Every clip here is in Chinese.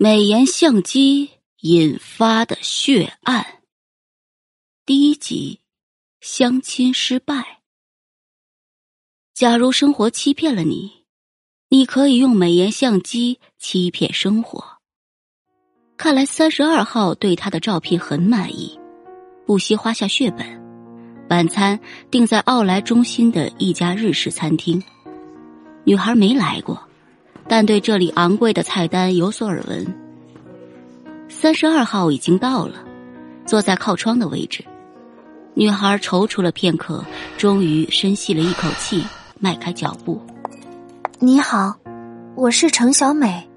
美颜相机引发的血案，第一集：相亲失败。假如生活欺骗了你，你可以用美颜相机欺骗生活。看来三十二号对他的照片很满意，不惜花下血本。晚餐定在奥莱中心的一家日式餐厅。女孩没来过。但对这里昂贵的菜单有所耳闻。三十二号已经到了，坐在靠窗的位置。女孩踌躇了片刻，终于深吸了一口气，迈开脚步。你好，我是程小美。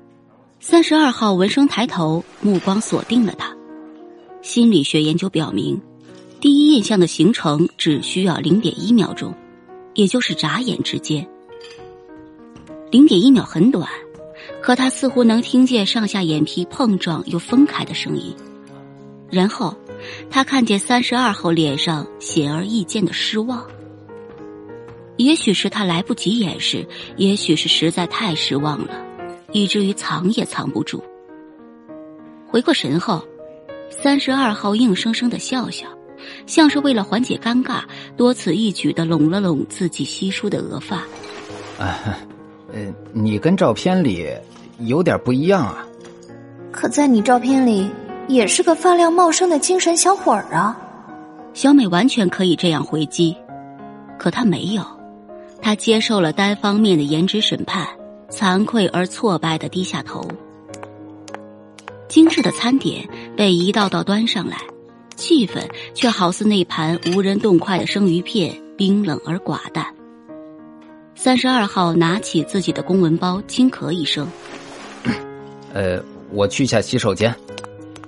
三十二号闻声抬头，目光锁定了她。心理学研究表明，第一印象的形成只需要零点一秒钟，也就是眨眼之间。零点一秒很短，可他似乎能听见上下眼皮碰撞又分开的声音。然后，他看见三十二号脸上显而易见的失望。也许是他来不及掩饰，也许是实在太失望了，以至于藏也藏不住。回过神后，三十二号硬生生的笑笑，像是为了缓解尴尬，多此一举的拢了拢自己稀疏的额发。呃，你跟照片里有点不一样啊。可在你照片里也是个发量茂盛的精神小伙儿啊。小美完全可以这样回击，可她没有，她接受了单方面的颜值审判，惭愧而挫败的低下头。精致的餐点被一道道端上来，气氛却好似那盘无人动筷的生鱼片，冰冷而寡淡。三十二号拿起自己的公文包，轻咳一声：“呃，我去下洗手间。”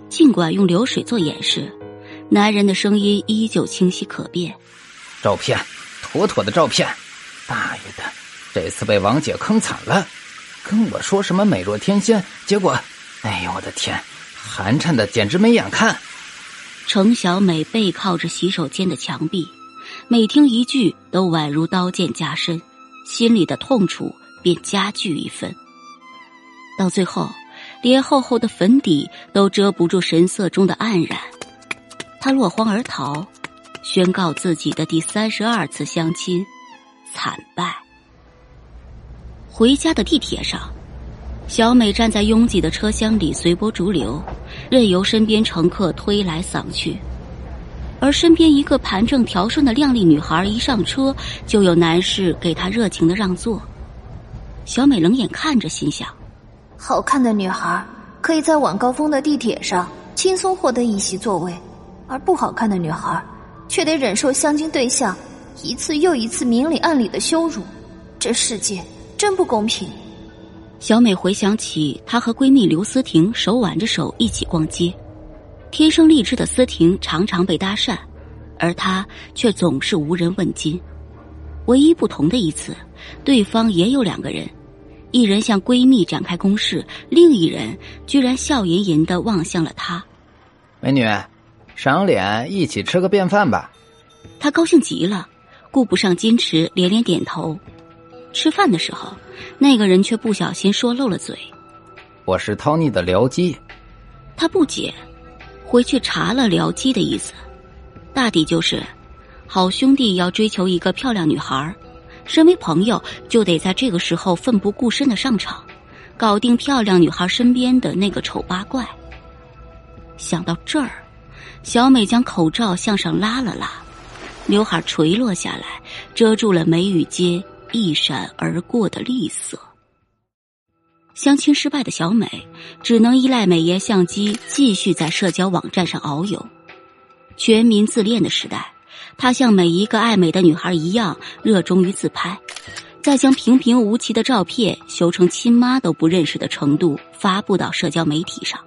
尽管用流水做掩饰，男人的声音依旧清晰可辨：“照片，妥妥的照片。大爷的，这次被王姐坑惨了，跟我说什么美若天仙，结果，哎呦我的天，寒碜的简直没眼看。”程小美背靠着洗手间的墙壁，每听一句都宛如刀剑加身。心里的痛楚便加剧一分，到最后，连厚厚的粉底都遮不住神色中的黯然。他落荒而逃，宣告自己的第三十二次相亲惨败。回家的地铁上，小美站在拥挤的车厢里随波逐流，任由身边乘客推来搡去。而身边一个盘正调顺的靓丽女孩一上车，就有男士给她热情的让座。小美冷眼看着，心想：好看的女孩可以在晚高峰的地铁上轻松获得一席座位，而不好看的女孩却得忍受相亲对象一次又一次明里暗里的羞辱。这世界真不公平。小美回想起她和闺蜜刘思婷手挽着手一起逛街。天生丽质的思婷常常被搭讪，而她却总是无人问津。唯一不同的一次，对方也有两个人，一人向闺蜜展开攻势，另一人居然笑吟吟的望向了她。美女，赏脸一起吃个便饭吧。她高兴极了，顾不上矜持，连连点头。吃饭的时候，那个人却不小心说漏了嘴：“我是 Tony 的僚机。”他不解。回去查了僚机的意思，大抵就是，好兄弟要追求一个漂亮女孩身为朋友就得在这个时候奋不顾身的上场，搞定漂亮女孩身边的那个丑八怪。想到这儿，小美将口罩向上拉了拉，刘海垂落下来，遮住了眉宇间一闪而过的厉色。相亲失败的小美，只能依赖美颜相机继续在社交网站上遨游。全民自恋的时代，她像每一个爱美的女孩一样，热衷于自拍，再将平平无奇的照片修成亲妈都不认识的程度发布到社交媒体上，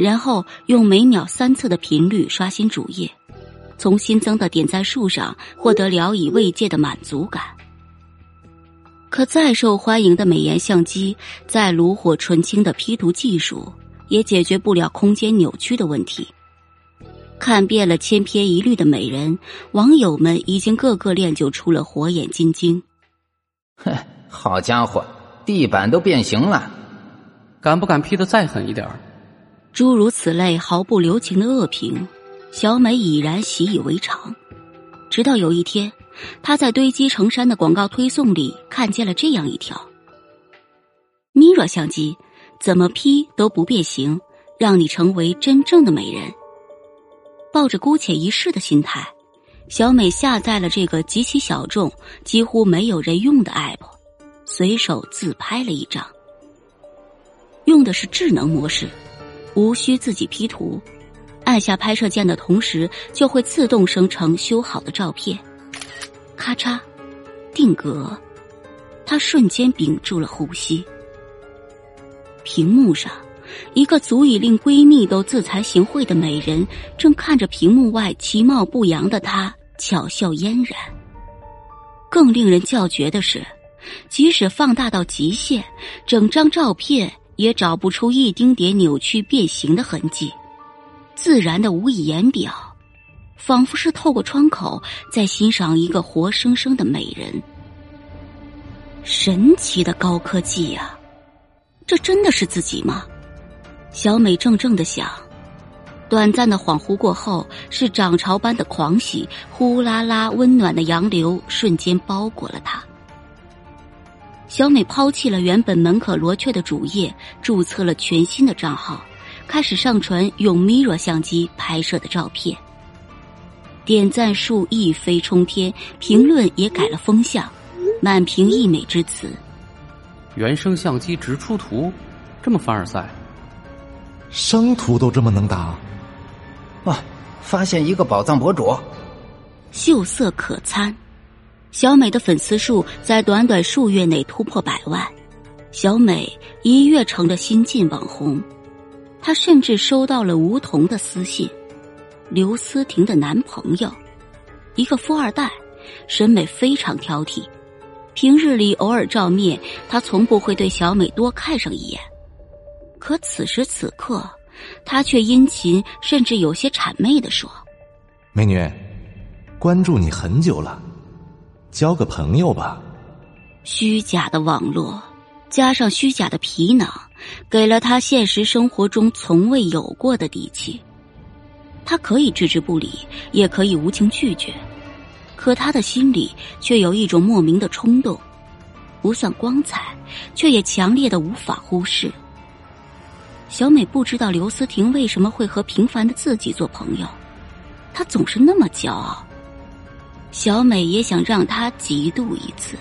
然后用每秒三次的频率刷新主页，从新增的点赞数上获得聊以慰藉的满足感。可再受欢迎的美颜相机，再炉火纯青的 P 图技术，也解决不了空间扭曲的问题。看遍了千篇一律的美人，网友们已经个个练就出了火眼金睛。哼，好家伙，地板都变形了！敢不敢 P 的再狠一点诸如此类毫不留情的恶评，小美已然习以为常。直到有一天，她在堆积成山的广告推送里看见了这样一条：“Mirror 相机怎么 P 都不变形，让你成为真正的美人。”抱着姑且一试的心态，小美下载了这个极其小众、几乎没有人用的 app，随手自拍了一张。用的是智能模式，无需自己 P 图。按下拍摄键的同时，就会自动生成修好的照片。咔嚓，定格。他瞬间屏住了呼吸。屏幕上，一个足以令闺蜜都自惭形秽的美人，正看着屏幕外其貌不扬的她，巧笑嫣然。更令人叫绝的是，即使放大到极限，整张照片也找不出一丁点扭曲变形的痕迹。自然的无以言表，仿佛是透过窗口在欣赏一个活生生的美人。神奇的高科技呀！这真的是自己吗？小美怔怔的想。短暂的恍惚过后，是涨潮般的狂喜，呼啦啦温暖的洋流瞬间包裹了她。小美抛弃了原本门可罗雀的主页，注册了全新的账号。开始上传用 Mirror 相机拍摄的照片，点赞数一飞冲天，评论也改了风向，满屏溢美之词。原生相机直出图，这么凡尔赛？生图都这么能打？啊！发现一个宝藏博主，秀色可餐。小美的粉丝数在短短数月内突破百万，小美一跃成了新晋网红。她甚至收到了吴桐的私信，刘思婷的男朋友，一个富二代，审美非常挑剔。平日里偶尔照面，他从不会对小美多看上一眼。可此时此刻，他却殷勤甚至有些谄媚的说：“美女，关注你很久了，交个朋友吧。”虚假的网络。加上虚假的皮囊，给了他现实生活中从未有过的底气。他可以置之不理，也可以无情拒绝，可他的心里却有一种莫名的冲动，不算光彩，却也强烈的无法忽视。小美不知道刘思婷为什么会和平凡的自己做朋友，她总是那么骄傲。小美也想让他嫉妒一次。